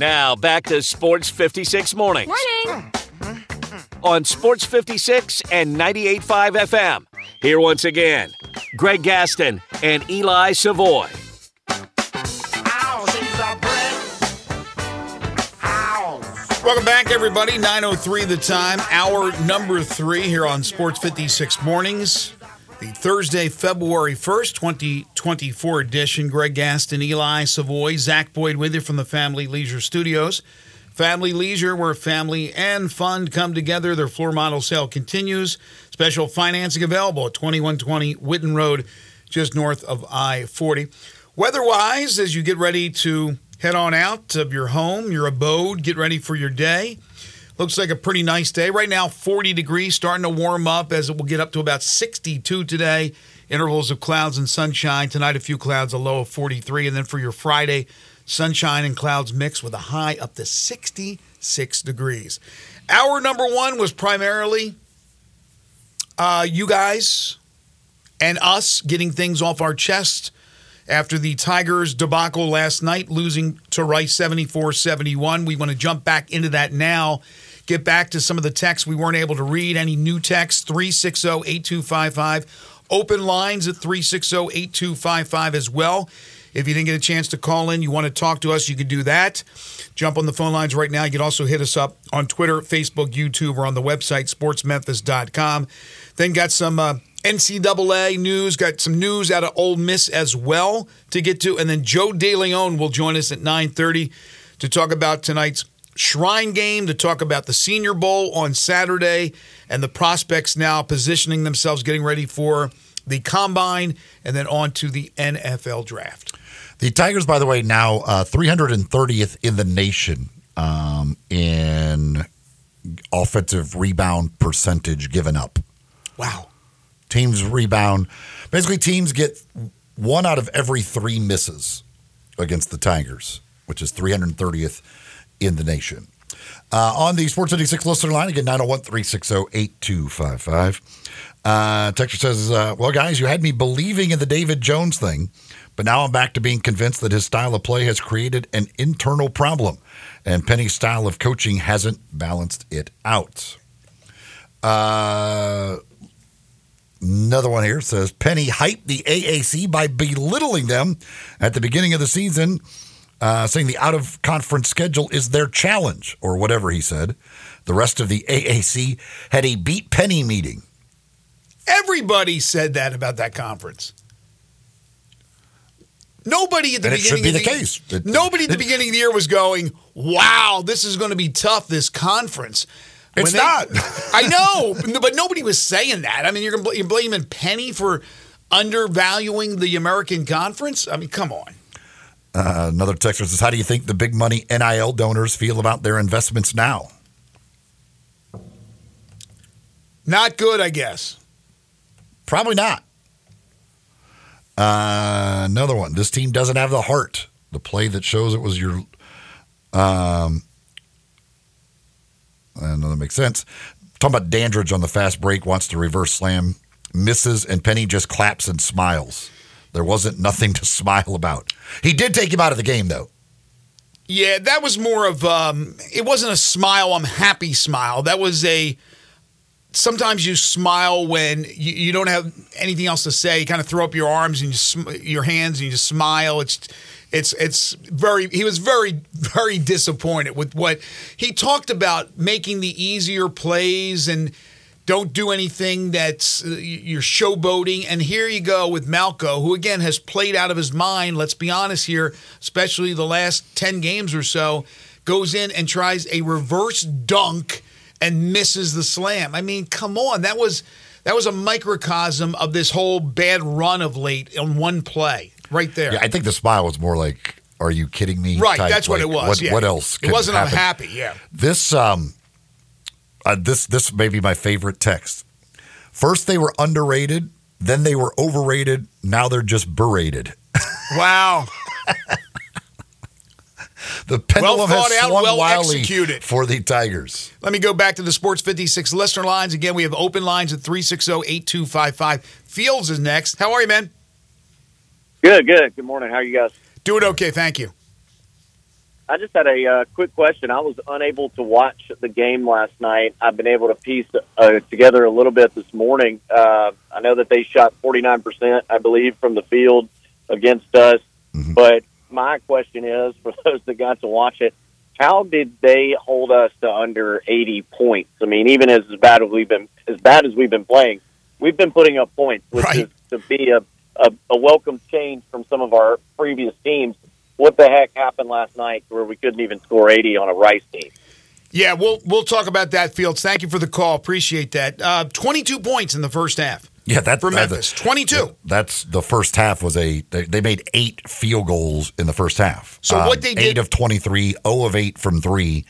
Now back to Sports 56 Mornings. Morning. On Sports 56 and 98.5 FM. Here once again, Greg Gaston and Eli Savoy. Welcome back, everybody. 9.03 the time. Hour number three here on Sports 56 Mornings. The Thursday, February 1st, 2024 edition. Greg Gaston, Eli Savoy, Zach Boyd with you from the Family Leisure Studios. Family Leisure, where family and fun come together. Their floor model sale continues. Special financing available at 2120 Whitten Road, just north of I 40. Weather wise, as you get ready to head on out of your home, your abode, get ready for your day. Looks like a pretty nice day. Right now, 40 degrees, starting to warm up as it will get up to about 62 today. Intervals of clouds and sunshine. Tonight, a few clouds, a low of 43. And then for your Friday, sunshine and clouds mix with a high up to 66 degrees. Hour number one was primarily uh, you guys and us getting things off our chest after the Tigers debacle last night, losing to Rice 74 71. We want to jump back into that now. Get back to some of the texts we weren't able to read. Any new texts? 360 8255. Open lines at 360 8255 as well. If you didn't get a chance to call in, you want to talk to us, you can do that. Jump on the phone lines right now. You can also hit us up on Twitter, Facebook, YouTube, or on the website, sportsmemphis.com. Then got some uh, NCAA news, got some news out of Ole Miss as well to get to. And then Joe DeLeone will join us at 930 to talk about tonight's Shrine game, to talk about the Senior Bowl on Saturday and the prospects now positioning themselves, getting ready for the combine, and then on to the NFL draft. The Tigers, by the way, now uh, 330th in the nation um, in offensive rebound percentage given up. Wow. Teams rebound. Basically, teams get one out of every three misses against the Tigers, which is 330th in the nation. Uh, on the Sports 56 listener line, again, 901 360 8255. Uh, Texture says, uh, Well, guys, you had me believing in the David Jones thing, but now I'm back to being convinced that his style of play has created an internal problem, and Penny's style of coaching hasn't balanced it out. Uh, another one here says Penny hyped the AAC by belittling them at the beginning of the season, uh, saying the out of conference schedule is their challenge, or whatever he said. The rest of the AAC had a beat Penny meeting. Everybody said that about that conference. Nobody at the And beginning be of the case. It- nobody at the it- beginning of the year was going, "Wow, this is going to be tough." This conference. When It's not. I know, but nobody was saying that. I mean, you're, bl- you're blaming Penny for undervaluing the American Conference. I mean, come on. Uh, another texter says, How do you think the big money NIL donors feel about their investments now? Not good, I guess. Probably not. Uh, another one. This team doesn't have the heart. The play that shows it was your. Um, I know that makes sense. Talking about Dandridge on the fast break, wants to reverse slam, misses, and Penny just claps and smiles. There wasn't nothing to smile about. He did take him out of the game, though. Yeah, that was more of um it wasn't a smile, I'm happy smile. That was a sometimes you smile when you, you don't have anything else to say. You kind of throw up your arms and you sm- your hands and you just smile. It's it's it's very he was very very disappointed with what he talked about making the easier plays and don't do anything that's uh, you're showboating. And here you go with Malcolm, who again has played out of his mind. Let's be honest here, especially the last 10 games or so, goes in and tries a reverse dunk and misses the slam. I mean, come on. That was that was a microcosm of this whole bad run of late in one play right there. Yeah, I think the smile was more like, "Are you kidding me?" right, type, that's what like, it was. What, yeah. what else? It wasn't I'm happen? happy, yeah. This um, uh, this this may be my favorite text. First they were underrated, then they were overrated. Now they're just berated. Wow. The pendulum thought has out, swung well wildly executed. for the Tigers. Let me go back to the Sports 56 listener lines. Again, we have open lines at 360 8255. Fields is next. How are you, man? Good, good. Good morning. How are you guys? Doing okay, thank you. I just had a uh, quick question. I was unable to watch the game last night. I've been able to piece uh, together a little bit this morning. Uh, I know that they shot 49%, I believe, from the field against us. Mm-hmm. But my question is, for those that got to watch it, how did they hold us to under 80 points? I mean, even as bad as we've been, as bad as we've been playing, we've been putting up points, which right. is to be a, a, a welcome change from some of our previous teams. What the heck happened last night where we couldn't even score 80 on a Rice team? Yeah, we'll we'll talk about that, Fields. Thank you for the call. Appreciate that. Uh, 22 points in the first half. Yeah, that's for Memphis. That's, 22. That's the first half was a they, they, made eight field goals in the first half. So um, what they did eight of 23, 0 of 8 from 3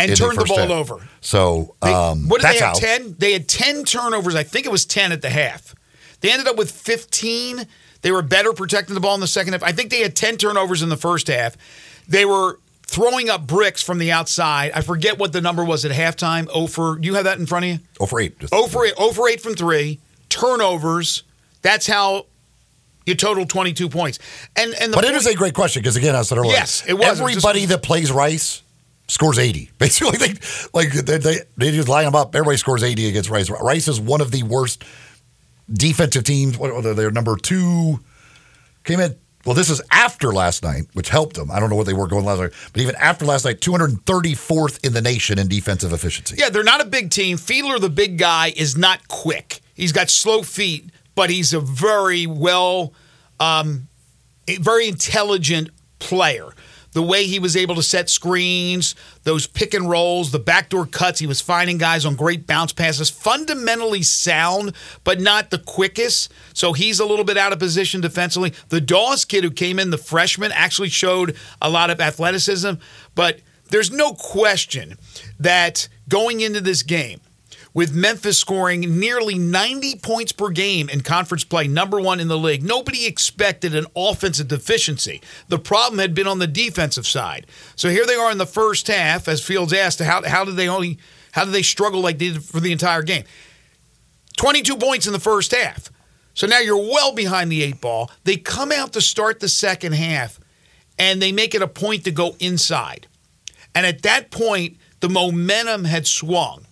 and turned the, the ball half. over. So um, they, what did they have? Ten. They had ten turnovers. I think it was ten at the half. They ended up with fifteen. They were better protecting the ball in the second half. I think they had ten turnovers in the first half. They were throwing up bricks from the outside. I forget what the number was at halftime. Oh for you have that in front of you? Oh for eight. Just, oh for eight. Oh for eight from three. Turnovers. That's how you total 22 points. And and But point, it is a great question because again, I said earlier. Yes, it was. Everybody just, that plays Rice scores 80. Basically, they like they, they, they just line them up. Everybody scores 80 against Rice. Rice is one of the worst defensive teams. What are they? Number two came in. Well, this is after last night, which helped them. I don't know what they were going last night, but even after last night, 234th in the nation in defensive efficiency. Yeah, they're not a big team. Fiedler, the big guy, is not quick. He's got slow feet, but he's a very well, um, very intelligent player the way he was able to set screens, those pick and rolls, the backdoor cuts. He was finding guys on great bounce passes. Fundamentally sound, but not the quickest. So he's a little bit out of position defensively. The Dawes kid who came in, the freshman, actually showed a lot of athleticism. But there's no question that going into this game, with Memphis scoring nearly 90 points per game in conference play, number one in the league. Nobody expected an offensive deficiency. The problem had been on the defensive side. So here they are in the first half, as Fields asked, how, how did they only how did they struggle like they did for the entire game? 22 points in the first half. So now you're well behind the eight ball. They come out to start the second half and they make it a point to go inside. And at that point, the momentum had swung.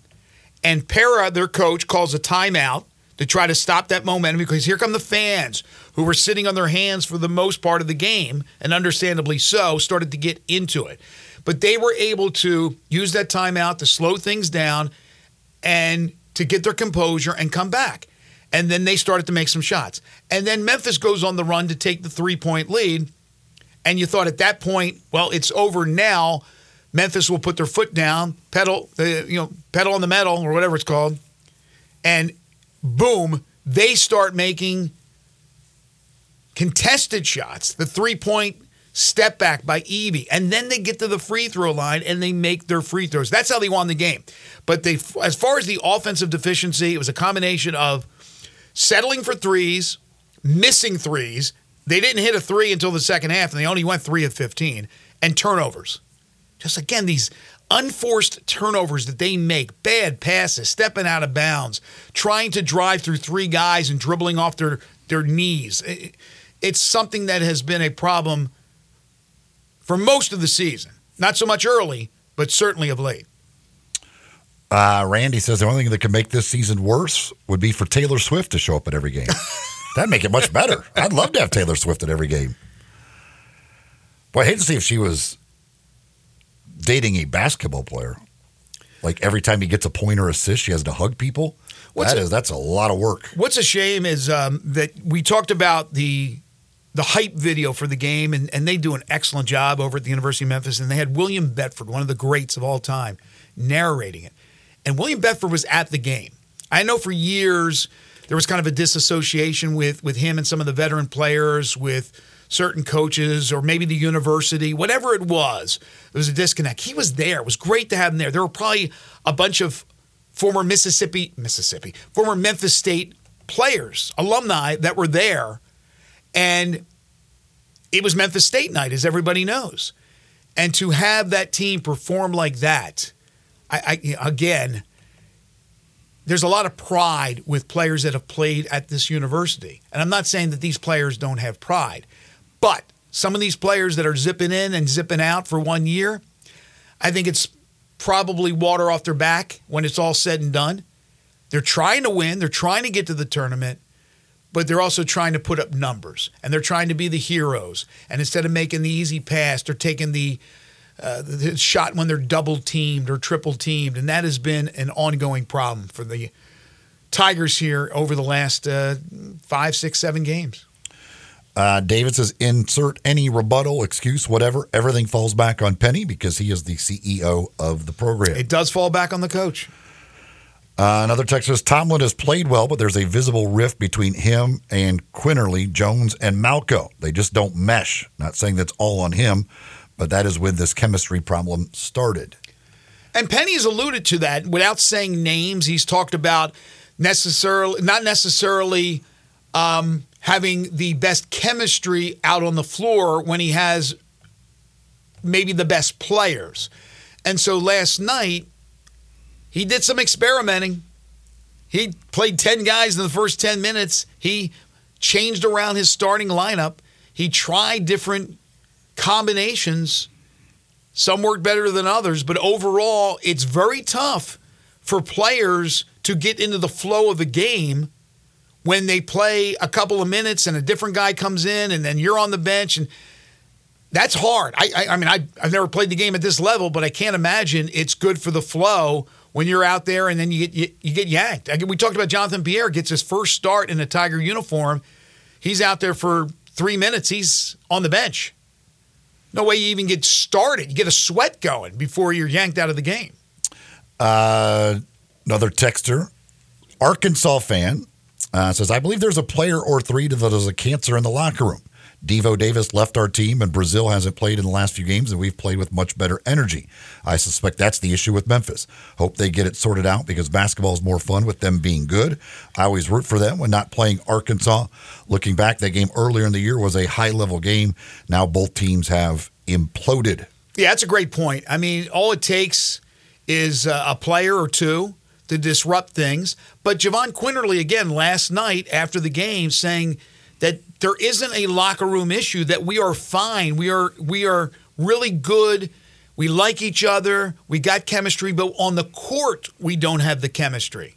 And Pera, their coach, calls a timeout to try to stop that momentum because here come the fans who were sitting on their hands for the most part of the game, and understandably so, started to get into it. But they were able to use that timeout to slow things down and to get their composure and come back. And then they started to make some shots. And then Memphis goes on the run to take the three point lead. And you thought at that point, well, it's over now. Memphis will put their foot down, pedal, uh, you know, pedal on the metal or whatever it's called, and boom, they start making contested shots. The three point step back by Evie, and then they get to the free throw line and they make their free throws. That's how they won the game. But they, as far as the offensive deficiency, it was a combination of settling for threes, missing threes. They didn't hit a three until the second half, and they only went three of 15, and turnovers. Just again, these unforced turnovers that they make, bad passes, stepping out of bounds, trying to drive through three guys and dribbling off their, their knees. It's something that has been a problem for most of the season. Not so much early, but certainly of late. Uh, Randy says the only thing that could make this season worse would be for Taylor Swift to show up at every game. That'd make it much better. I'd love to have Taylor Swift at every game. Boy, I hate to see if she was dating a basketball player. Like every time he gets a point or assist, she has to hug people. What's that a, is, that's a lot of work. What's a shame is um, that we talked about the the hype video for the game, and, and they do an excellent job over at the University of Memphis. And they had William Bedford, one of the greats of all time, narrating it. And William Bedford was at the game. I know for years there was kind of a disassociation with with him and some of the veteran players, with certain coaches or maybe the university, whatever it was, there was a disconnect. He was there. It was great to have him there. There were probably a bunch of former Mississippi, Mississippi, former Memphis State players, alumni that were there. And it was Memphis State night, as everybody knows. And to have that team perform like that, I, I again, there's a lot of pride with players that have played at this university. And I'm not saying that these players don't have pride, but some of these players that are zipping in and zipping out for one year, I think it's probably water off their back when it's all said and done. They're trying to win, they're trying to get to the tournament, but they're also trying to put up numbers and they're trying to be the heroes. And instead of making the easy pass, they're taking the, uh, the shot when they're double teamed or triple teamed. And that has been an ongoing problem for the Tigers here over the last uh, five, six, seven games. Uh, David says, insert any rebuttal, excuse, whatever. Everything falls back on Penny because he is the CEO of the program. It does fall back on the coach. Uh, another text says, Tomlin has played well, but there's a visible rift between him and Quinerly, Jones, and Malcolm. They just don't mesh. Not saying that's all on him, but that is when this chemistry problem started. And Penny's alluded to that without saying names. He's talked about necessarily, not necessarily um, having the best chemistry out on the floor when he has maybe the best players. And so last night, he did some experimenting. He played 10 guys in the first 10 minutes. He changed around his starting lineup. He tried different combinations. Some worked better than others, but overall, it's very tough for players to get into the flow of the game when they play a couple of minutes and a different guy comes in and then you're on the bench and that's hard. I, I, I mean, I, I've never played the game at this level, but I can't imagine it's good for the flow when you're out there and then you get you, you get yanked. we talked about Jonathan Pierre gets his first start in a Tiger uniform. He's out there for three minutes. He's on the bench. No way you even get started. You get a sweat going before you're yanked out of the game. Uh, another texter, Arkansas fan, uh, says, I believe there's a player or three that is a cancer in the locker room. Devo Davis left our team, and Brazile hasn't played in the last few games, and we've played with much better energy. I suspect that's the issue with Memphis. Hope they get it sorted out because basketball is more fun with them being good. I always root for them when not playing Arkansas. Looking back, that game earlier in the year was a high level game. Now both teams have imploded. Yeah, that's a great point. I mean, all it takes is uh, a player or two to disrupt things. But Jahvon Quinerly, again, last night after the game, saying that there isn't a locker room issue that we are fine. We are we are really good. We like each other. We got chemistry, but on the court we don't have the chemistry.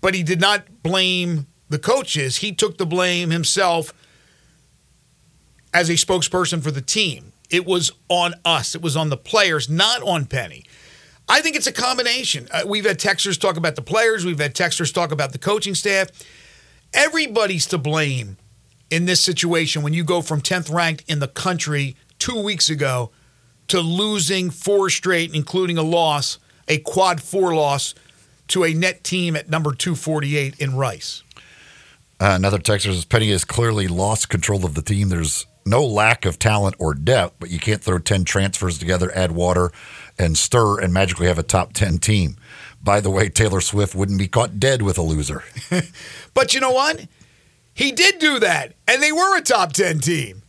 But he did not blame the coaches. He took the blame himself as a spokesperson for the team. It was on us. It was on the players, not on Penny. I think it's a combination. Uh, we've had texters talk about the players. We've had texters talk about the coaching staff. Everybody's to blame in this situation when you go from 10th ranked in the country two weeks ago to losing four straight, including a loss, a quad four loss to a net team at number 248 in Rice. Uh, another texter says Penny has clearly lost control of the team. There's no lack of talent or depth, but you can't throw 10 transfers together, add water, and stir and magically have a top 10 team. By the way, Taylor Swift wouldn't be caught dead with a loser. but you know what? He did do that, and they were a top 10 team.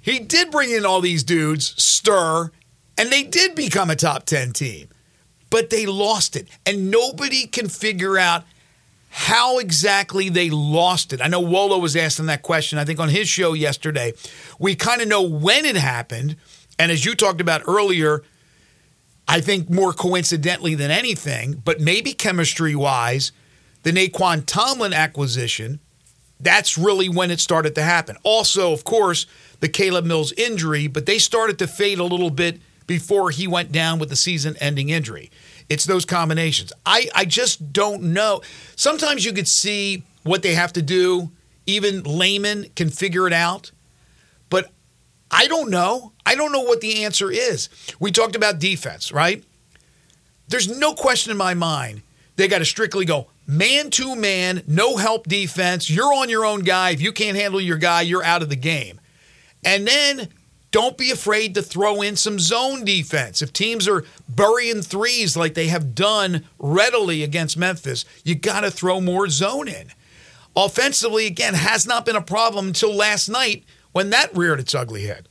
He did bring in all these dudes, stir, and they did become a top 10 team. But they lost it, and nobody can figure out how exactly they lost it. I know Wolo was asking that question, I think, on his show yesterday. We kind of know when it happened. And as you talked about earlier, I think more coincidentally than anything, but maybe chemistry wise, the Nae'Qwan Tomlin acquisition that's really when it started to happen. Also, of course, the Caleb Mills injury, but they started to fade a little bit before he went down with the season ending injury. It's those combinations. I, I just don't know. Sometimes you could see what they have to do. Even laymen can figure it out. I don't know. I don't know what the answer is. We talked about defense, right? There's no question in my mind they got to strictly go man to man, no help defense. You're on your own guy. If you can't handle your guy, you're out of the game. And then don't be afraid to throw in some zone defense. If teams are burying threes like they have done readily against Memphis, you got to throw more zone in. Offensively, again, has not been a problem until last night when that reared its ugly head.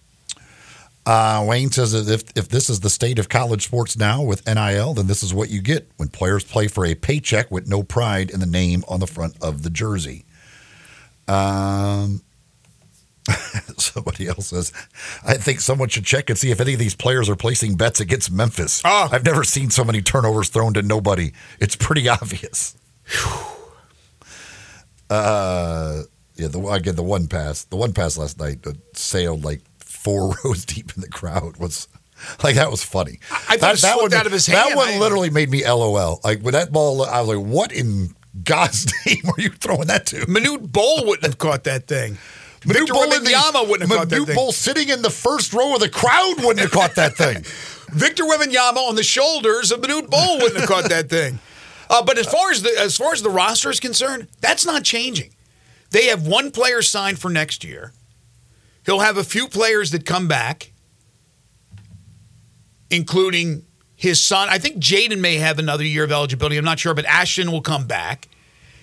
Uh, Wayne says that if, if this is the state of college sports now with NIL, then this is what you get when players play for a paycheck with no pride in the name on the front of the jersey. Um, Somebody else says, I think someone should check and see if any of these players are placing bets against Memphis. Oh. I've never seen so many turnovers thrown to nobody. It's pretty obvious. uh, yeah, the again the one pass, the one pass last night that sailed like four rows deep in the crowd was like that was funny. I thought it slipped one, out of his That one I- literally made me LOL. Like when that ball, I was like, "What in God's name are you throwing that to?" Manute Bol wouldn't have caught that thing. Victor Bull in the- Wembanyama wouldn't have caught that Manute thing. Sitting in the first row of the crowd wouldn't have caught that thing. Victor Wembanyama on the shoulders of Manute Bol wouldn't have caught that thing. Uh, but as far as the as far as the roster is concerned, that's not changing. They have one player signed for next year. He'll have a few players that come back, including his son. I think Jaden may have another year of eligibility. I'm not sure, but Ashton will come back.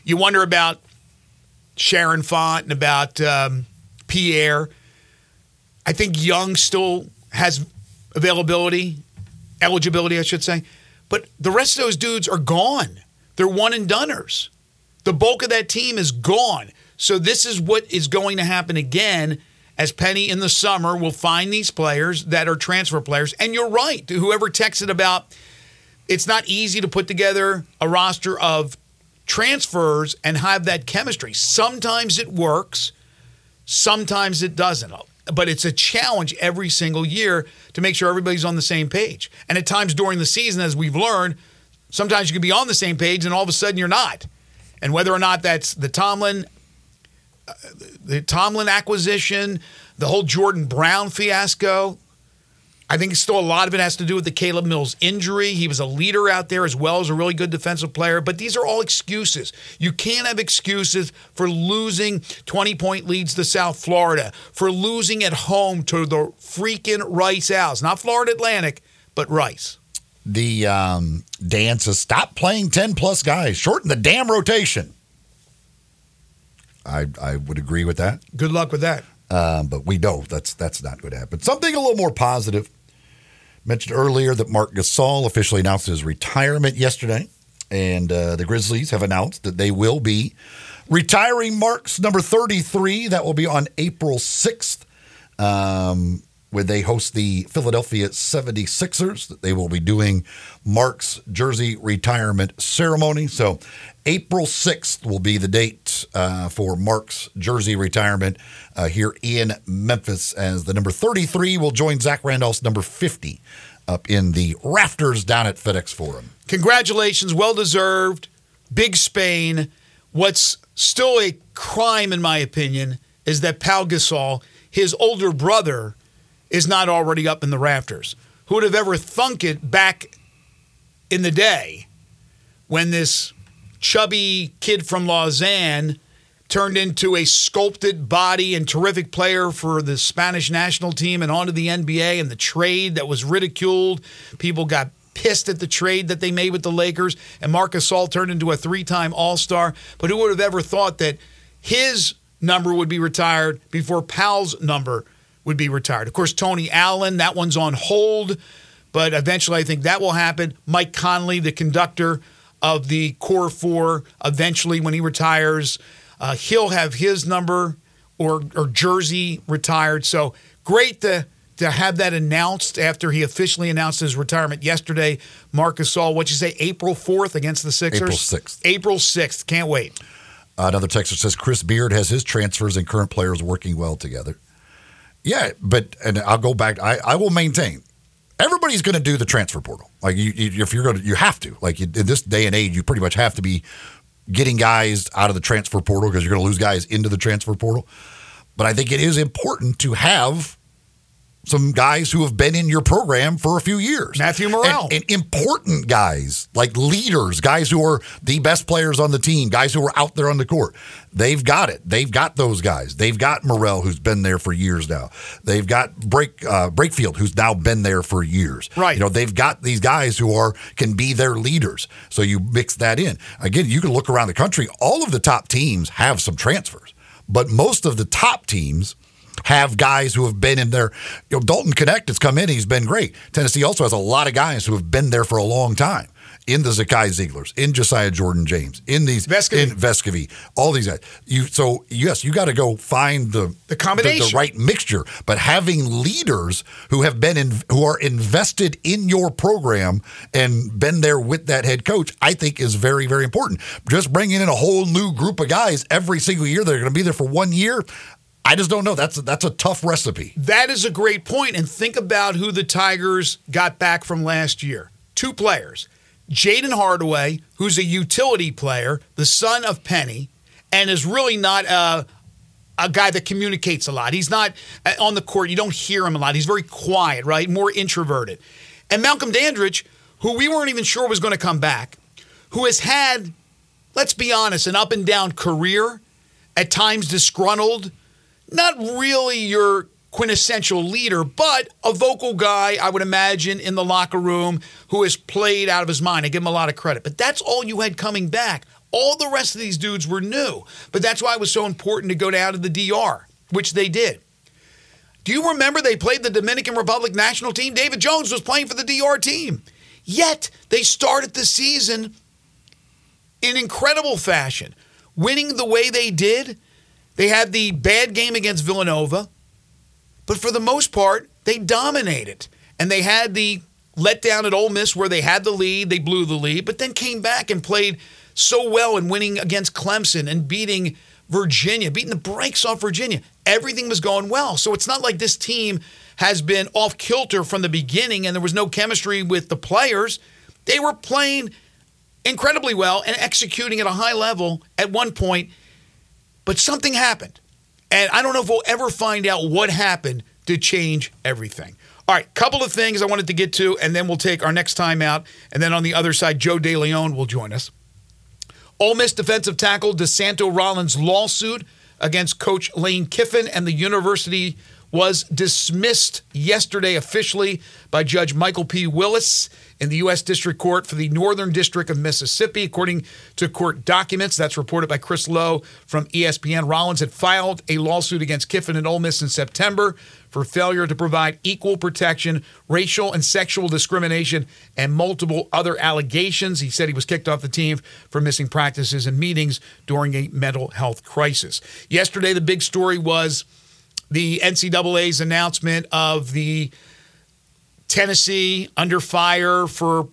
You wonder about Cherenfant and about um, Pierre. I think Young still has availability, eligibility, I should say. But the rest of those dudes are gone. They're one and doneers. The bulk of that team is gone. So this is what is going to happen again as Penny in the summer will find these players that are transfer players. And you're right. Whoever texted about it's not easy to put together a roster of transfers and have that chemistry. Sometimes it works, sometimes it doesn't. But it's a challenge every single year to make sure everybody's on the same page. And at times during the season, as we've learned, sometimes you can be on the same page and all of a sudden you're not. And whether or not that's the Tomlin, the Tomlin acquisition, the whole Jordan Brown fiasco, I think still a lot of it has to do with the Caleb Mills injury. He was a leader out there as well as a really good defensive player, but these are all excuses. You can't have excuses for losing 20 point leads to South Florida, for losing at home to the freaking Rice Owls. Not Florida Atlantic, but Rice. The um, Dan stop playing 10 plus guys, shorten the damn rotation. I, I would agree with that. Good luck with that. Um, but we know that's that's not going to happen. Something a little more positive. Mentioned earlier that Marc Gasol officially announced his retirement yesterday, and uh, the Grizzlies have announced that they will be retiring Marc's number 33. That will be on April 6th. Um, when they host the Philadelphia 76ers, they will be doing Marc's jersey retirement ceremony. So, April 6th will be the date uh, for Marc's jersey retirement uh, here in Memphis, as the number 33 will join Zach Randolph's number 50 up in the rafters down at FedEx Forum. Congratulations, well deserved. Big Spain. What's still a crime, in my opinion, is that Pau Gasol, his older brother, is not already up in the rafters. Who would have ever thunk it back in the day when this chubby kid from Lausanne turned into a sculpted body and terrific player for the Spanish national team and onto the NBA and the trade that was ridiculed. People got pissed at the trade that they made with the Lakers and Marcus Gasol turned into a three-time All-Star. But who would have ever thought that his number would be retired before Pau's number would be retired? Of course, Tony Allen, that one's on hold, but eventually I think that will happen. Mike Conley, the conductor of the Core Four, eventually when he retires, uh, he'll have his number or or jersey retired. So great to to have that announced after he officially announced his retirement yesterday. Marcus Gasol, what you say, April fourth against the Sixers? April 6th. April sixth. Can't wait. Another texter says Chris Beard has his transfers and current players working well together. Yeah, but and I'll go back. I, I will maintain everybody's going to do the transfer portal. Like you, you if you're going to, you have to. Like in this day and age, you pretty much have to be getting guys out of the transfer portal because you're going to lose guys into the transfer portal. But I think it is important to have some guys who have been in your program for a few years. Matthew Murrell. And, and important guys, like leaders, guys who are the best players on the team, guys who are out there on the court. They've got it. They've got those guys. They've got Murrell, who's been there for years now. They've got Break uh, Brakefield, who's now been there for years. Right. You know, they've got these guys who are can be their leaders. So you mix that in. Again, you can look around the country. All of the top teams have some transfers, but most of the top teams have guys who have been in there. You know, Dalton Knecht has come in; he's been great. Tennessee also has a lot of guys who have been there for a long time. in the Zakai Zeiglers, in Josiah Jordan James, in these Vescovi. in Vescovi, all these guys. You so yes, you got to go find the The combination. the, right mixture. But having leaders who have been in who are invested in your program and been there with that head coach, I think is very very important. Just bringing in a whole new group of guys every single year, they're going to be there for one year. I just don't know. That's a, that's a tough recipe. That is a great point. And think about who the Tigers got back from last year. Two players. Jaden Hardaway, who's a utility player, the son of Penny, and is really not a, a guy that communicates a lot. He's not uh, on the court. You don't hear him a lot. He's very quiet, right? More introverted. And Malcolm Dandridge, who we weren't even sure was going to come back, who has had, let's be honest, an up and down career, at times disgruntled, not really your quintessential leader, but a vocal guy, I would imagine, in the locker room who has played out of his mind. I give him a lot of credit. But that's all you had coming back. All the rest of these dudes were new. But that's why it was so important to go down to the DR, which they did. Do you remember they played the Dominican Republic national team? David Jones was playing for the DR team. Yet they started the season in incredible fashion, winning the way they did. They had the bad game against Villanova, but for the most part, they dominated. And they had the letdown at Ole Miss where they had the lead, they blew the lead, but then came back and played so well in winning against Clemson and beating Virginia, beating the brakes off Virginia. Everything was going well. So it's not like this team has been off kilter from the beginning and there was no chemistry with the players. They were playing incredibly well and executing at a high level at one point, but something happened. And I don't know if we'll ever find out what happened to change everything. All right, couple of things I wanted to get to, and then we'll take our next time out. And then on the other side, Joe DeLeone will join us. Ole Miss defensive tackle DeSanto Rollins' lawsuit against Coach Lane Kiffin and the university was dismissed yesterday officially by Judge Michael P. Mills in the U.S. District Court for the Northern District of Mississippi. According to court documents, that's reported by Chris Low from ESPN. Rollins had filed a lawsuit against Kiffin and Ole Miss in September for failure to provide equal protection, racial and sexual discrimination, and multiple other allegations. He said he was kicked off the team for missing practices and meetings during a mental health crisis. Yesterday, the big story was the NCAA's announcement of the Tennessee under fire for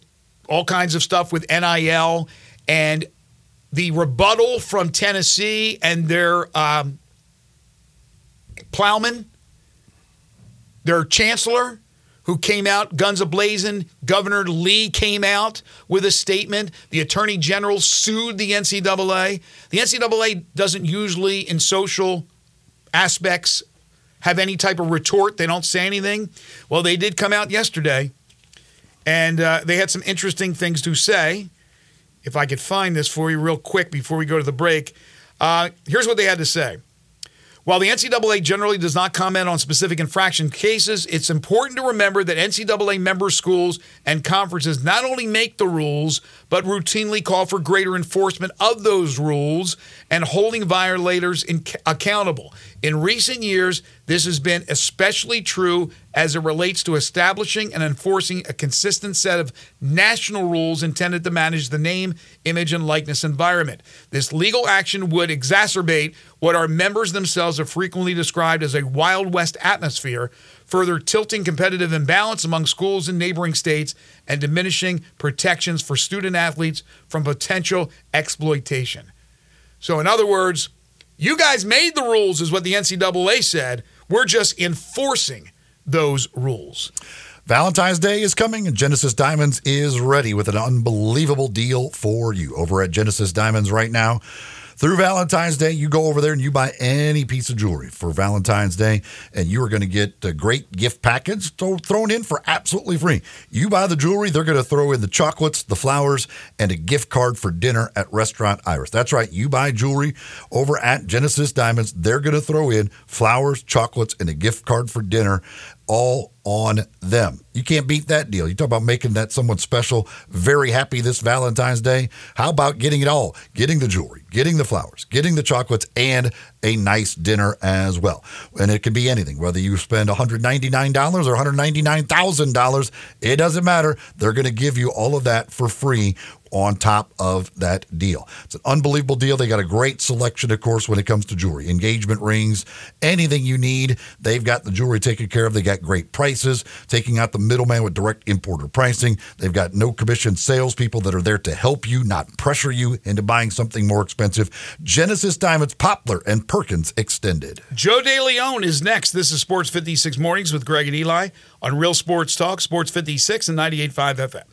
all kinds of stuff with NIL and the rebuttal from Tennessee and their um, plowman, their chancellor, who came out guns ablazing. Governor Lee came out with a statement. The attorney general sued the NCAA. The NCAA doesn't usually, in social aspects, have any type of retort. They don't say anything. Well, they did come out yesterday, and uh, they had some interesting things to say. If I could find this for you real quick before we go to the break, uh, here's what they had to say. While the NCAA generally does not comment on specific infraction cases, it's important to remember that NCAA member schools and conferences not only make the rules, but routinely call for greater enforcement of those rules and holding violators in- accountable. In recent years, this has been especially true as it relates to establishing and enforcing a consistent set of national rules intended to manage the name, image, and likeness environment. This legal action would exacerbate what our members themselves have frequently described as a Wild West atmosphere, further tilting competitive imbalance among schools in neighboring states and diminishing protections for student athletes from potential exploitation. So, in other words, you guys made the rules, is what the NCAA said. We're just enforcing those rules. Valentine's Day is coming, and Genesis Diamonds is ready with an unbelievable deal for you over at Genesis Diamonds right now. Through Valentine's Day, you go over there and you buy any piece of jewelry for Valentine's Day, and you are going to get a great gift package thrown in for absolutely free. You buy the jewelry, they're going to throw in the chocolates, the flowers, and a gift card for dinner at Restaurant Iris. That's right. You buy jewelry over at Genesis Diamonds, they're going to throw in flowers, chocolates, and a gift card for dinner all on them. You can't beat that deal. You talk about making that someone special, very happy this Valentine's Day. How about getting it all? Getting the jewelry, getting the flowers, getting the chocolates, and a nice dinner as well. And it can be anything, whether you spend $199 or $199,000, it doesn't matter. They're going to give you all of that for free on top of that deal. It's an unbelievable deal. They got a great selection, of course, when it comes to jewelry, engagement rings, anything you need. They've got the jewelry taken care of. They got great prices, taking out the middleman with direct importer pricing. They've got no commission salespeople that are there to help you, not pressure you into buying something more expensive. Genesis Diamonds, Poplar, and Perkins Extended. Joe DeLeone is next. This is Sports 56 Mornings with Greg and Eli on Real Sports Talk, Sports 56 and 98.5 FM.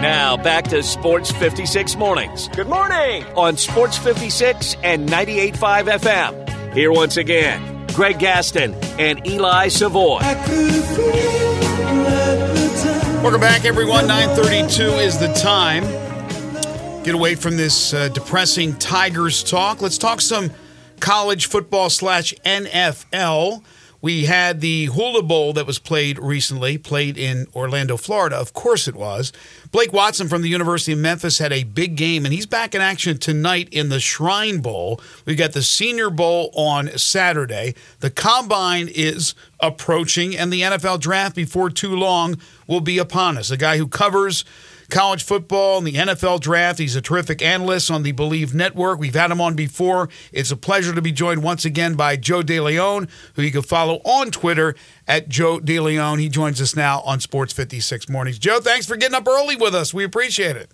Now back to Sports 56 Mornings. Good morning! On Sports 56 and 98.5 FM. Here once again, Greg Gaston and Eli Savoy. Welcome back, everyone. 932 is the time. Get away from this uh, depressing Tigers talk. Let's talk some college football slash NFL. We had the Hula Bowl that was played recently, played in Orlando, Florida. Of course it was. Blake Watson from the University of Memphis had a big game, and he's back in action tonight in the Shrine Bowl. We've got the Senior Bowl on Saturday. The Combine is approaching, and the NFL Draft before too long will be upon us. A guy who covers college football and the NFL draft. He's a terrific analyst on the Believe Network. We've had him on before. It's a pleasure to be joined once again by Joe DeLeone, who you can follow on Twitter at Joe DeLeone. He joins us now on Sports 56 Mornings. Joe, thanks for getting up early with us. We appreciate it.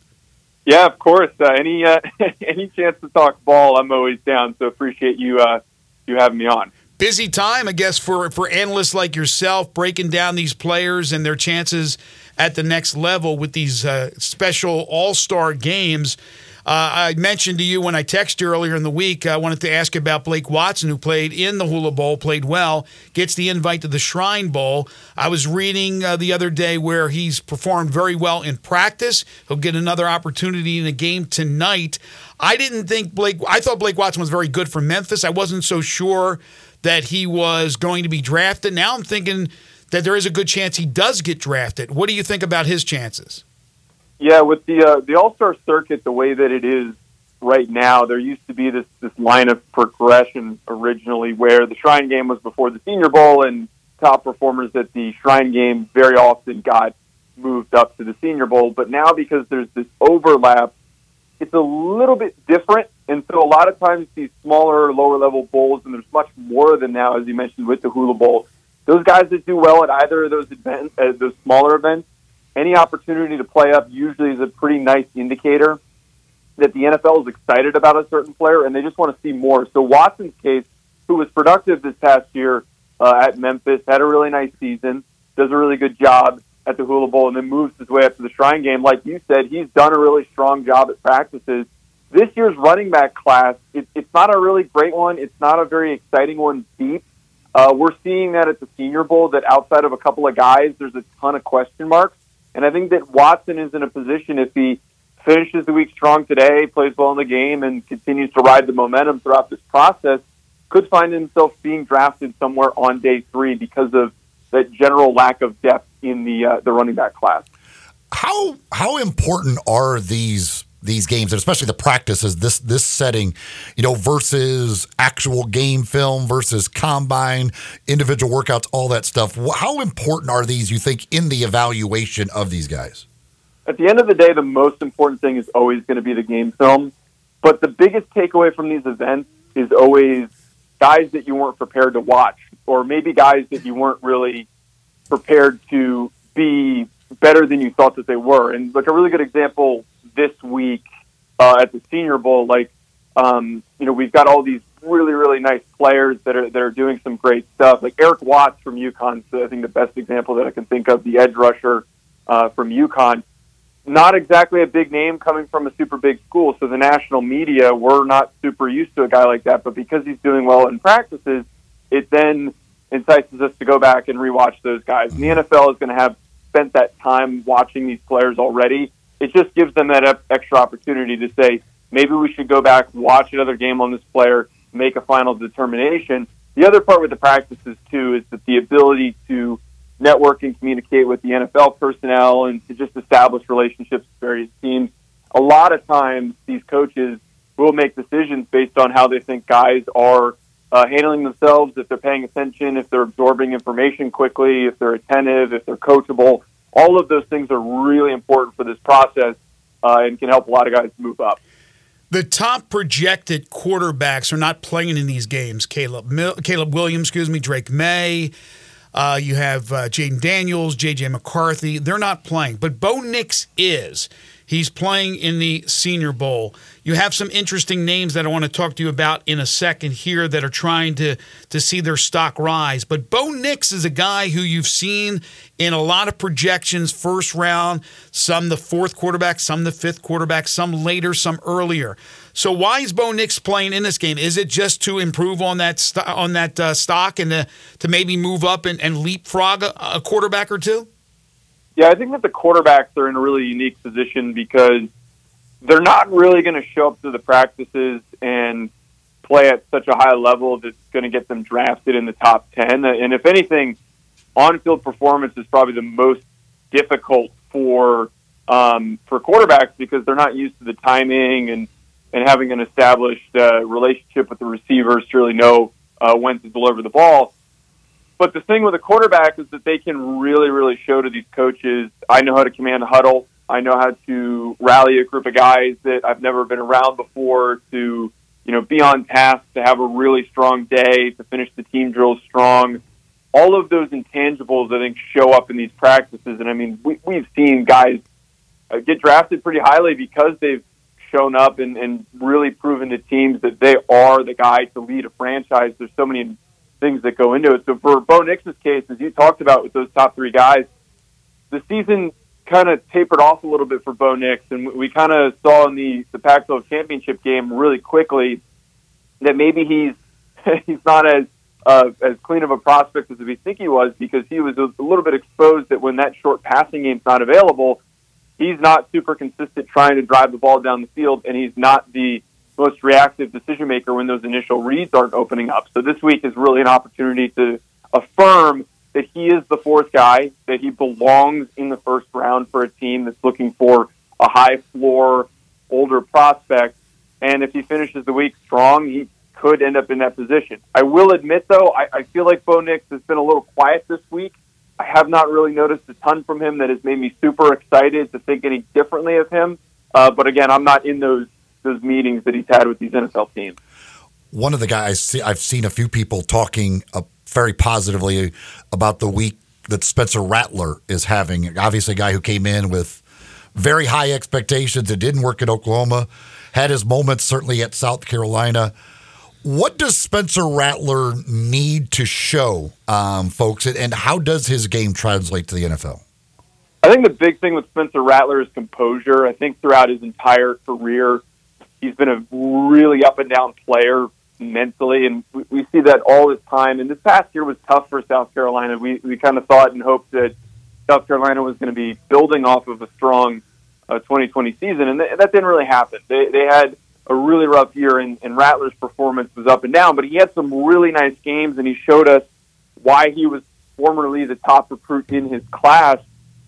Yeah, of course. Uh, any uh, any chance to talk ball, I'm always down. So appreciate you uh, you having me on busy time, I guess, for for analysts like yourself, breaking down these players and their chances at the next level with these uh, special All Star games. Uh, I mentioned to you when I texted you earlier in the week, I wanted to ask about Blake Watson, who played in the Hula Bowl, played well, gets the invite to the Shrine Bowl. I was reading uh, the other day where he's performed very well in practice. He'll get another opportunity in a game tonight. I didn't think Blake, I thought Blake Watson was very good for Memphis. I wasn't so sure that he was going to be drafted. Now I'm thinking that there is a good chance he does get drafted. What do you think about his chances? Yeah, with the uh, the All Star circuit the way that it is right now, there used to be this this line of progression originally where the Shrine Game was before the Senior Bowl, and top performers at the Shrine Game very often got moved up to the Senior Bowl. But now because there's this overlap, it's a little bit different and so a lot of times these smaller, lower level bowls, and there's much more of them now, as you mentioned with the Hula Bowl. Those guys that do well at either of those events, uh, those smaller events, any opportunity to play up usually is a pretty nice indicator that the NFL is excited about a certain player and they just want to see more. So Watson's case, who was productive this past year uh, at Memphis, had a really nice season, does a really good job at the Hula Bowl, and then moves his way up to the Shrine Game. Like you said, he's done a really strong job at practices this year's running back class, it, it's not a really great one. It's not a very exciting one deep. Uh, we're seeing that at the Senior Bowl that outside of a couple of guys, there's a ton of question marks. And I think that Watson is in a position if he finishes the week strong today, plays well in the game, and continues to ride the momentum throughout this process, could find himself being drafted somewhere on day three because of that general lack of depth in the uh, the running back class. How how important are these these games, and especially the practices, this this setting, you know, versus actual game film versus combine, individual workouts, all that stuff. How important are these? You think in the evaluation of these guys? At the end of the day, the most important thing is always going to be the game film. But the biggest takeaway from these events is always guys that you weren't prepared to watch, or maybe guys that you weren't really prepared to be better than you thought that they were. And like a really good example this week uh, at the Senior Bowl, like um, you know, we've got all these really really nice players that are that are doing some great stuff. Like Eric Watts from UConn, so I think the best example that I can think of, the edge rusher uh, from UConn. not exactly a big name coming from a super big school. So the national media, we're not super used to a guy like that. But because he's doing well in practices, it then entices us to go back and rewatch those guys. And the NFL is going to have spent that time watching these players already. It just gives them that extra opportunity to say, maybe we should go back, watch another game on this player, make a final determination. The other part with the practices, too, is that the ability to network and communicate with the NFL personnel and to just establish relationships with various teams. A lot of times, these coaches will make decisions based on how they think guys are uh, handling themselves, if they're paying attention, if they're absorbing information quickly, if they're attentive, if they're coachable. All of those things are really important for this process uh, and can help a lot of guys move up. The top projected quarterbacks are not playing in these games. Caleb Mil- Caleb Williams, excuse me, Drake Maye. Uh, you have uh, Jayden Daniels, J.J. McCarthy. They're not playing, but Bo Nix is. He's playing in the Senior Bowl. You have some interesting names that I want to talk to you about in a second here that are trying to to see their stock rise. But Bo Nix is a guy who you've seen in a lot of projections, first round, some the fourth quarterback, some the fifth quarterback, some later, some earlier. So why is Bo Nix playing in this game? Is it just to improve on that st- on that uh, stock and to, to maybe move up and, and leapfrog a, a quarterback or two? Yeah, I think that the quarterbacks are in a really unique position because they're not really going to show up to the practices and play at such a high level that's going to get them drafted in the top 10. And if anything, on field performance is probably the most difficult for um, for quarterbacks because they're not used to the timing and, and having an established uh, relationship with the receivers to really know uh, when to deliver the ball. But the thing with a quarterback is that they can really, really show to these coaches, I know how to command a huddle. I know how to rally a group of guys that I've never been around before to, you know, be on task, to have a really strong day, to finish the team drills strong. All of those intangibles, I think, show up in these practices. And I mean, we, we've seen guys uh, get drafted pretty highly because they've shown up and, and really proven to teams that they are the guy to lead a franchise. There's so many things that go into it. So for Bo Nix's case, as you talked about with those top three guys, the season kind of tapered off a little bit for Bo Nix, and we kind of saw in the the Pac-12 championship game really quickly that maybe he's he's not as uh, as clean of a prospect as we think he was because he was a, a little bit exposed that when that short passing game's not available, he's not super consistent trying to drive the ball down the field, and he's not the most reactive decision maker when those initial reads aren't opening up. So this week is really an opportunity to affirm that he is the fourth guy, that he belongs in the first round for a team that's looking for a high floor, older prospect. And if he finishes the week strong, he could end up in that position. I will admit, though, I, I feel like Bo Nix has been a little quiet this week. I have not really noticed a ton from him that has made me super excited to think any differently of him. Uh, but again, I'm not in those those meetings that he's had with these NFL teams. One of the guys I've seen a few people talking uh, very positively about the week that Spencer Rattler is having. Obviously, a guy who came in with very high expectations. It didn't work at Oklahoma. Had his moments certainly at South Carolina. What does Spencer Rattler need to show, um, folks, and how does his game translate to the NFL? I think the big thing with Spencer Rattler is composure. I think throughout his entire career, He's been a really up and down player mentally, and we, we see that all the time. And this past year was tough for South Carolina. We we kind of thought and hoped that South Carolina was going to be building off of a strong uh, 2020 season, and th- that didn't really happen. They they had a really rough year, and, and Rattler's performance was up and down. But he had some really nice games, and he showed us why he was formerly the top recruit in his class.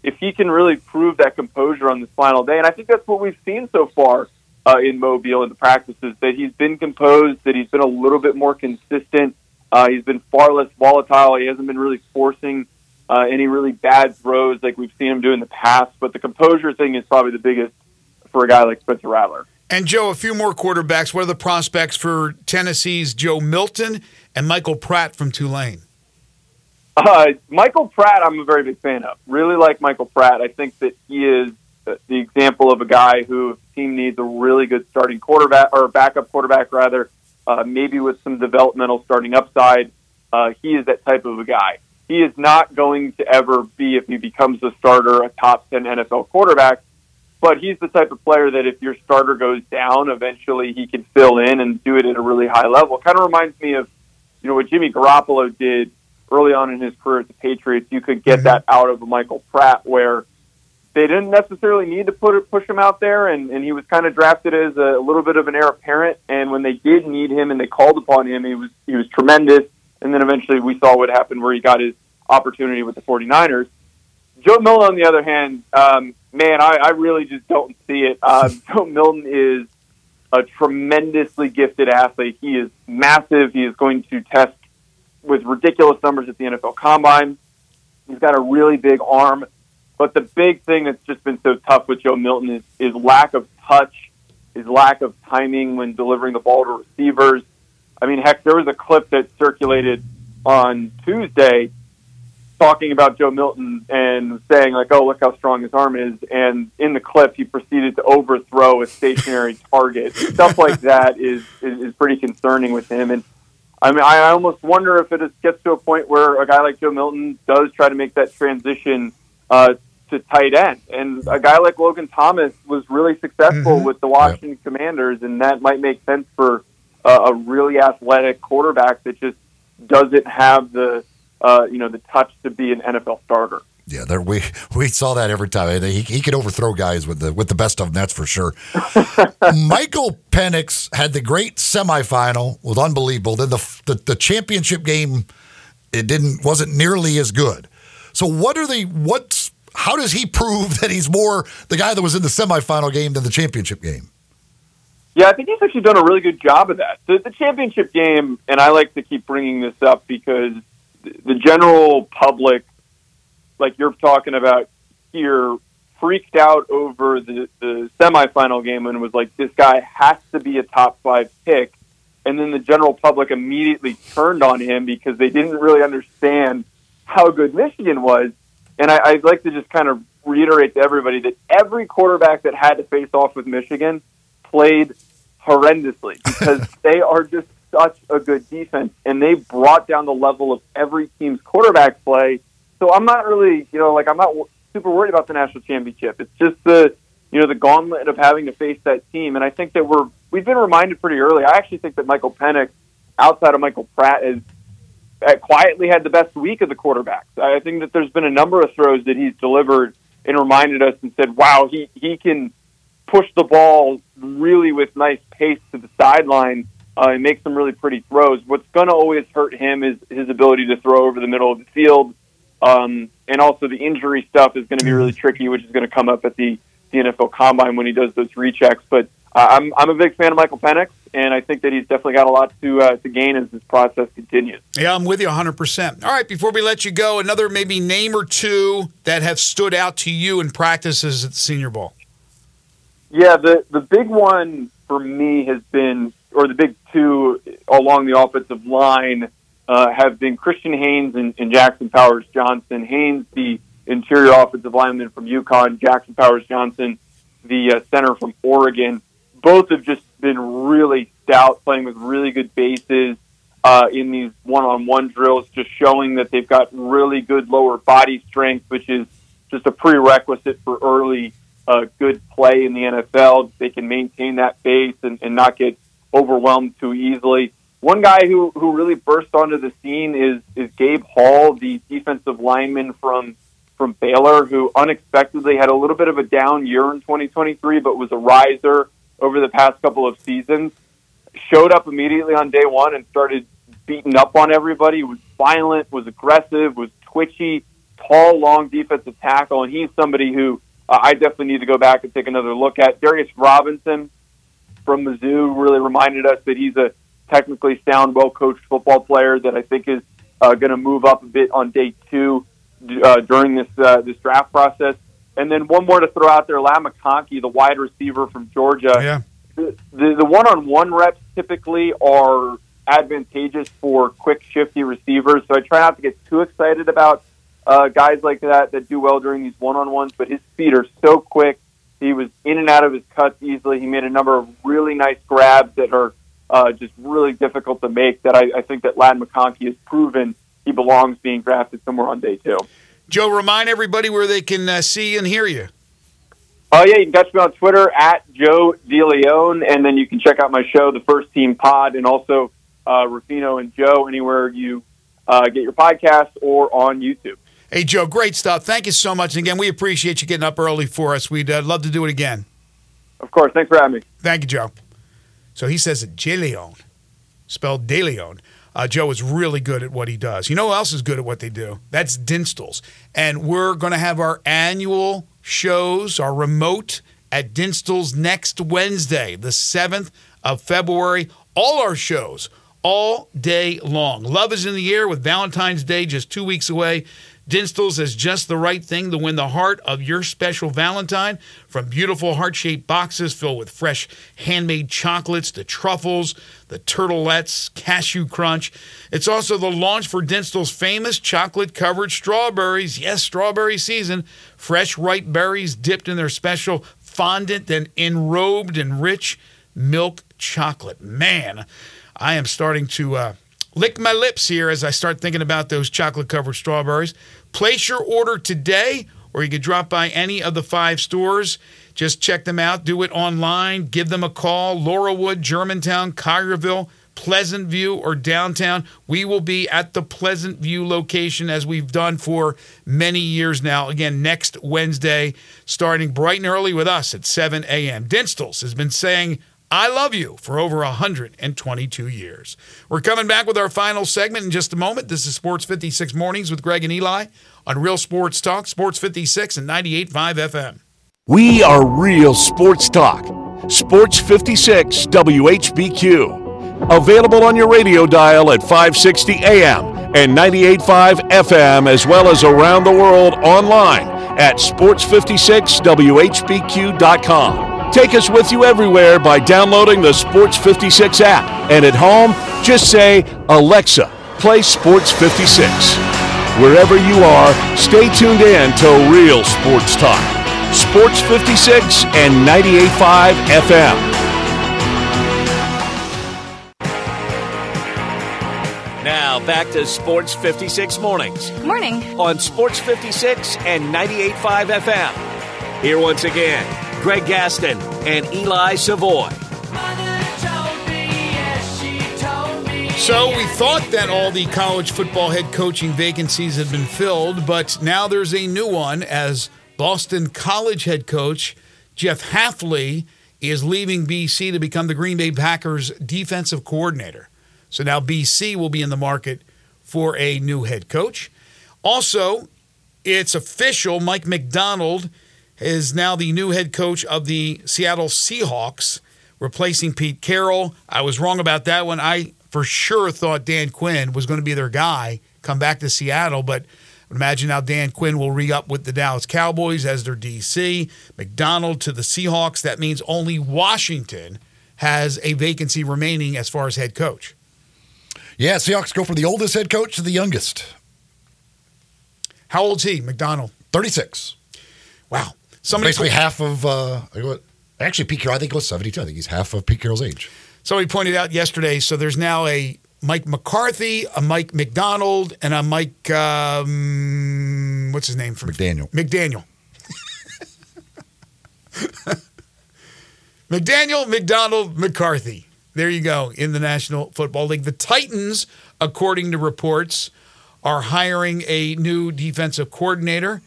If he can really prove that composure on this final day, and I think that's what we've seen so far uh, in Mobile in the practices that he's been composed, that he's been a little bit more consistent. Uh, he's been far less volatile. He hasn't been really forcing uh, any really bad throws like we've seen him do in the past. But the composure thing is probably the biggest for a guy like Spencer Rattler. And Joe, a few more quarterbacks. What are the prospects for Tennessee's Joe Milton and Michael Pratt from Tulane? Uh, Michael Pratt, I'm a very big fan of. Really like Michael Pratt. I think that he is the example of a guy who, if the team needs a really good starting quarterback or backup quarterback, rather, uh, maybe with some developmental starting upside, uh, he is that type of a guy. He is not going to ever be, if he becomes a starter, a top 10 NFL quarterback. but he's the type of player that if your starter goes down, eventually he can fill in and do it at a really high level. Kind of reminds me of, you know, what Jimmy Garoppolo did early on in his career at the Patriots. You could get that out of Michael Pratt, where they didn't necessarily need to put push him out there, and, and he was kind of drafted as a, little bit of an heir apparent. And when they did need him and they called upon him, he was he was tremendous. And then eventually we saw what happened where he got his opportunity with the 49ers. Joe Milton, on the other hand, um, man, I, I really just don't see it. Uh, Joe Milton is a tremendously gifted athlete. He is massive. He is going to test with ridiculous numbers at the NFL Combine. He's got a really big arm. But the big thing that's just been so tough with Joe Milton is, is lack of touch, his lack of timing when delivering the ball to receivers. I mean, heck, there was a clip that circulated on Tuesday talking about Joe Milton and saying like, "Oh, look how strong his arm is," and in the clip he proceeded to overthrow a stationary target. Stuff like that is, is is pretty concerning with him, and I mean, I almost wonder if it gets to a point where a guy like Joe Milton does try to make that transition uh, to tight end, and a guy like Logan Thomas was really successful mm-hmm. with the Washington yep. Commanders, and that might make sense for uh, a really athletic quarterback that just doesn't have the uh, you know, the touch to be an NFL starter. Yeah, there we we saw that every time. He, he could overthrow guys with the with the best of them. That's for sure. Michael Penix had the great semifinal, was unbelievable. Then the, the the championship game, it didn't wasn't nearly as good. So what are they? What's how does he prove that he's more the guy that was in the semifinal game than the championship game? Yeah, I think he's actually done a really good job of that. The, the championship game, and I like to keep bringing this up because the general public, like you're talking about here, freaked out over the, the semifinal game and was like, this guy has to be a top five pick. And then the general public immediately turned on him because they didn't really understand how good Michigan was. And I, I'd like to just kind of reiterate to everybody that every quarterback that had to face off with Michigan played horrendously because they are just such a good defense, and they brought down the level of every team's quarterback play. So I'm not really, you know, like I'm not super worried about the national championship. It's just the, you know, the gauntlet of having to face that team. And I think that we're we've been reminded pretty early. I actually think that Michael Penix, outside of Michael Pratt, uh, quietly had the best week of the quarterbacks. I think that there's been a number of throws that he's delivered and reminded us and said, "Wow, he he can." push the ball really with nice pace to the sideline uh, and make some really pretty throws. What's going to always hurt him is his ability to throw over the middle of the field. Um, and also the injury stuff is going to be really tricky, which is going to come up at the, the NFL Combine when he does those rechecks. But uh, I'm, I'm a big fan of Michael Penix, and I think that he's definitely got a lot to uh, to gain as this process continues. Yeah, I'm with you 100%. All right, before we let you go, another maybe name or two that have stood out to you in practices at the Senior Bowl. Yeah, the, the big one for me has been or the big two along the offensive line uh, have been Christian Haynes and, and Jackson Powers Johnson. Haynes, the interior offensive lineman from UConn, Jackson Powers Johnson, the uh, center from Oregon. Both have just been really stout, playing with really good bases uh, in these one-on-one drills, just showing that they've got really good lower body strength, which is just a prerequisite for early uh, good play in the NFL. They can maintain that base and, and not get overwhelmed too easily. One guy who, who really burst onto the scene is, is Gabe Hall, the defensive lineman from from Baylor, who unexpectedly had a little bit of a down year in 2023, but was a riser over the past couple of seasons. Showed up immediately on day one and started beating up on everybody. Was violent, was aggressive, was twitchy, tall, long defensive tackle, and he's somebody who uh, I definitely need to go back and take another look at. Darius Robinson, from Mizzou really reminded us that he's a technically sound, well coached football player that I think is uh, going to move up a bit on day two uh, during this uh, this draft process. And then one more to throw out there, Ladd McConkey, the wide receiver from Georgia. Yeah. The, the one-on-one reps typically are advantageous for quick, shifty receivers. So I try not to get too excited about uh, guys like that that do well during these one-on-ones. But his speed are so quick he was in and out of his cuts easily. He made a number of really nice grabs that are uh, just really difficult to make. That I, I think that Ladd McConkey has proven he belongs being drafted somewhere on day two. Joe, remind everybody where they can uh, see and hear you. Oh yeah, you can catch me on Twitter at Joe DeLeone, and then you can check out my show, The First Team Pod, and also uh, Rufino and Joe anywhere you uh, get your podcast or on YouTube. Hey, Joe, great stuff. Thank you so much. And again, we appreciate you getting up early for us. We'd uh, love to do it again. Of course. Thanks for having me. Thank you, Joe. So he says it, DeLeon, spelled DeLeone. Uh, Joe is really good at what he does. You know who else is good at what they do? That's Dinstuhl's. And we're going to have our annual shows, our remote at Dinstuhl's next Wednesday, the 7th of February. All our shows, all day long. Love is in the air with Valentine's Day just two weeks away. Dinstuhl's is just the right thing to win the heart of your special Valentine. From beautiful heart shaped boxes filled with fresh handmade chocolates, the truffles, the turtlettes, cashew crunch. It's also the launch for Dinstuhl's famous chocolate covered strawberries. Yes, strawberry season. Fresh ripe berries dipped in their special fondant then enrobed in rich milk chocolate. Man, I am starting to. Uh, lick my lips here as I start thinking about those chocolate covered strawberries. Place your order today, or you can drop by any of the five stores. Just check them out, do it online, give them a call. Laurelwood, Germantown, Collierville, Pleasant View, or downtown. We will be at the Pleasant View location as we've done for many years now. Again, next Wednesday, starting bright and early with us at 7 a.m. Dinstuhl's has been saying, I love you for over 122 years. We're coming back with our final segment in just a moment. This is Sports 56 Mornings with Greg and Eli on Real Sports Talk, Sports 56 and 98.5 FM. We are Real Sports Talk. Sports 56 WHBQ. Available on your radio dial at 560 AM and 98.5 FM, as well as around the world online at sports56whbq.com. Take us with you everywhere by downloading the Sports 56 app. And at home, just say, Alexa, play Sports 56. Wherever you are, stay tuned in to Real Sports Talk. Sports 56 and 98.5 FM. Now back to Sports 56 Mornings Morning. on Sports 56 and 98.5 FM. Here once again, Greg Gaston and Eli Savoy. So we thought that all the college football head coaching vacancies had been filled, but now there's a new one as Boston College head coach Jeff Hafley is leaving BC to become the Green Bay Packers defensive coordinator. So now BC will be in the market for a new head coach. Also, it's official Mike Macdonald is now the new head coach of the Seattle Seahawks, replacing Pete Carroll. I was wrong about that one. I for sure thought Dan Quinn was going to be their guy, come back to Seattle, but imagine now Dan Quinn will re up with the Dallas Cowboys as their DC. Macdonald to the Seahawks. That means only Washington has a vacancy remaining as far as head coach. Yeah, Seahawks go from the oldest head coach to the youngest. How old's he, Macdonald? 36. Wow. Somebody Basically half of, uh, actually, Pete Carroll, I think was 72. I think he's half of Pete Carroll's age. Somebody pointed out yesterday. So there's now a Mike McCarthy, a Mike Macdonald, and a Mike. Um, what's his name from McDaniel. McDaniel. McDaniel, Macdonald, McCarthy. There you go in the National Football League. The Titans, according to reports, are hiring a new defensive coordinator,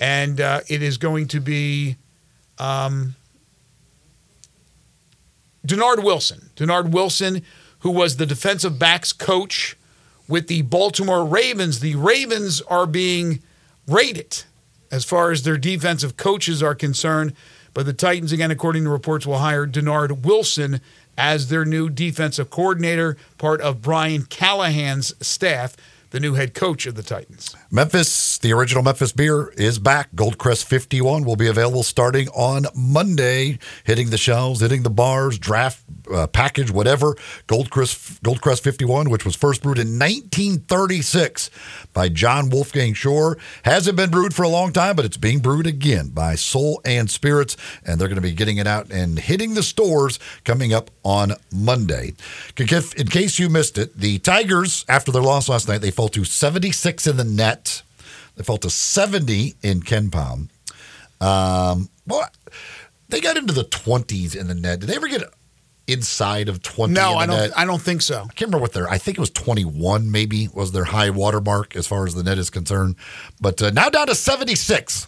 and uh, it is going to be um, Dennard Wilson. Dennard Wilson, who was the defensive backs coach with the Baltimore Ravens. The Ravens are being rated as far as their defensive coaches are concerned. But the Titans, again, according to reports, will hire Dennard Wilson as their new defensive coordinator, part of Brian Callahan's staff, the new head coach of the Titans. Memphis, the original Memphis beer is back. Goldcrest 51 will be available starting on Monday, hitting the shelves, hitting the bars, draft uh, package, whatever. Goldcrest, Goldcrest 51, which was first brewed in 1936 by John Wolfgang Schorr, hasn't been brewed for a long time, but it's being brewed again by Soul and Spirits, and they're going to be getting it out and hitting the stores coming up on Monday. In case you missed it, the Tigers, after their loss last night, they fell to 76 in the net. They fell to 70 in KenPom. Um, well, they got into the 20s in the net. Did they ever get inside of 20 No, in the I don't. net? I don't think so. I can't remember what their. I think it was 21. Maybe was their high water mark as far as the net is concerned. But uh, now down to 76,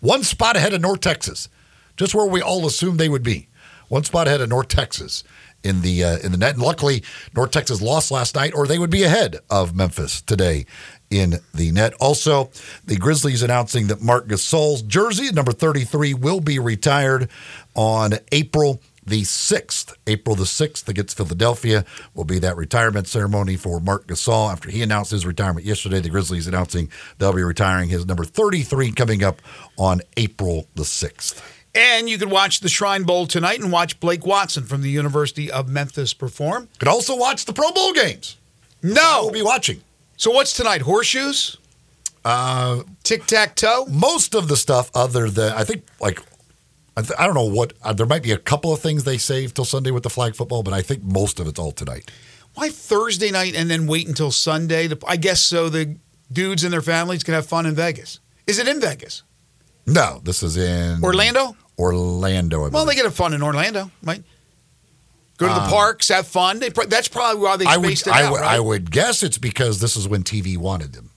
one spot ahead of North Texas, just where we all assumed they would be. One spot ahead of North Texas in the uh, in the net. And luckily, North Texas lost last night, or they would be ahead of Memphis today in the net. Also, the Grizzlies announcing that Marc Gasol's jersey, number 33, will be retired on April the 6th. April the 6th against Philadelphia will be that retirement ceremony for Marc Gasol after he announced his retirement yesterday. The Grizzlies announcing they'll be retiring his number 33 coming up on April the 6th. And you could watch the Shrine Bowl tonight and watch Blake Watson from the University of Memphis perform. Could also watch the Pro Bowl games. No. will be watching. So what's tonight? Horseshoes? Uh, Tic tac toe? most of the stuff other than I think like I, th- I don't know what uh, there might be a couple of things they save till Sunday with the flag football, but I think most of it's all tonight. Why Thursday night and then wait until Sunday? I guess so the dudes and their families can have fun in Vegas. Is it in Vegas? No, this is in Orlando? Orlando. I Well, believe. they get have fun in Orlando, right? Go to the parks, have fun. They, that's probably why they Uh, I would, spaced it I out, would, right? I would guess it's because this is when TV wanted them.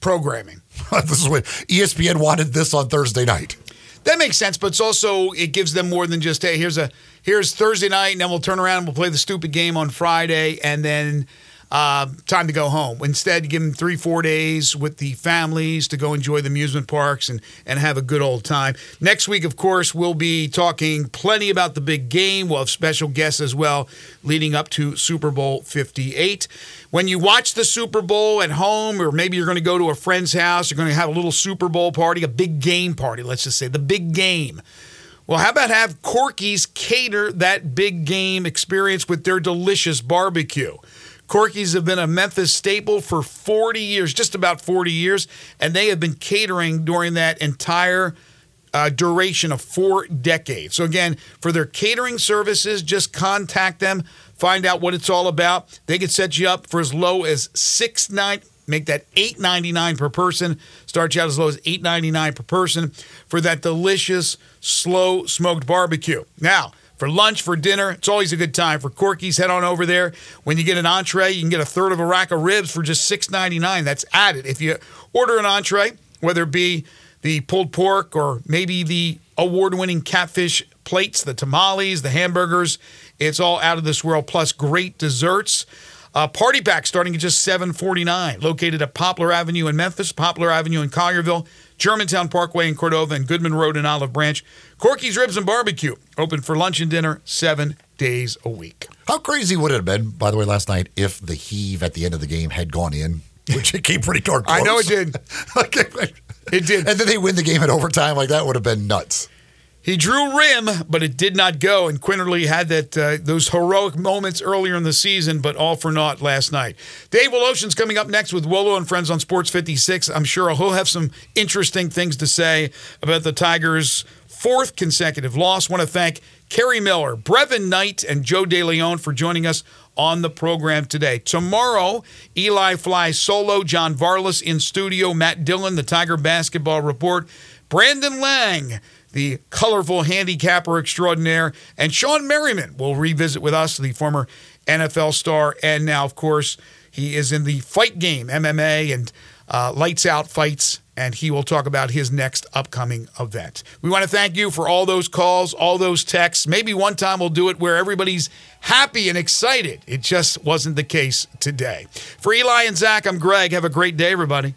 Programming. this is when ESPN wanted this on Thursday night. That makes sense, but it's also it gives them more than just hey, here's a here's Thursday night, and then we'll turn around and we'll play the stupid game on Friday, and then uh, time to go home. Instead, give them three four days with the families to go enjoy the amusement parks and and have a good old time. Next week, of course, we'll be talking plenty about the big game. We'll have special guests as well, leading up to Super Bowl Fifty Eight. When you watch the Super Bowl at home, or maybe you're going to go to a friend's house, you're going to have a little Super Bowl party, a big game party, let's just say, the big game. Well, how about have Corky's cater that big game experience with their delicious barbecue? Corky's have been a Memphis staple for 40 years, just about 40 years, and they have been catering during that entire uh, duration of four decades. So, again, for their catering services, just contact them, find out what it's all about. They can set you up for as low as six nine. Make that eight ninety nine per person. Start you out as low as eight ninety nine per person for that delicious slow smoked barbecue. Now, for lunch, for dinner, it's always a good time. For Corky's, head on over there. When you get an entree, you can get a third of a rack of ribs for just six ninety nine. That's added. If you order an entree, whether it be the pulled pork or maybe the award winning catfish plates, the tamales, the hamburgers, it's all out of this world, plus great desserts. Uh, party pack starting at just seven forty nine. Located at Poplar Avenue in Memphis, Poplar Avenue in Collierville, Germantown Parkway in Cordova, and Goodman Road in Olive Branch. Corky's Ribs and Barbecue open for lunch and dinner seven days a week. How crazy would it have been, by the way, last night if the heave at the end of the game had gone in, which it came pretty darn close. I know it did. It did. And then they win the game in overtime. Like that would have been nuts. He drew rim, but it did not go. And Quinerly had that uh, those heroic moments earlier in the season, but all for naught last night. Dave Woloshin's coming up next with Wolo and Friends on Sports 56. I'm sure he'll have some interesting things to say about the Tigers' fourth consecutive loss. Want to thank Kerry Miller, Brevin Knight, and Joe DeLeone for joining us on the program today. Tomorrow, Eli flies solo, John Varlas in studio, Matt Dillon, the Tiger Basketball Report, Brandon Lang, the colorful handicapper extraordinaire, and Shawne Merriman will revisit with us, the former NFL star, and now, of course, he is in the fight game, MMA, and uh, lights out fights, and he will talk about his next upcoming event. We want to thank you for all those calls, all those texts. Maybe one time we'll do it where everybody's happy and excited. It just wasn't the case today. For Eli and Zach, I'm Greg. Have a great day, everybody.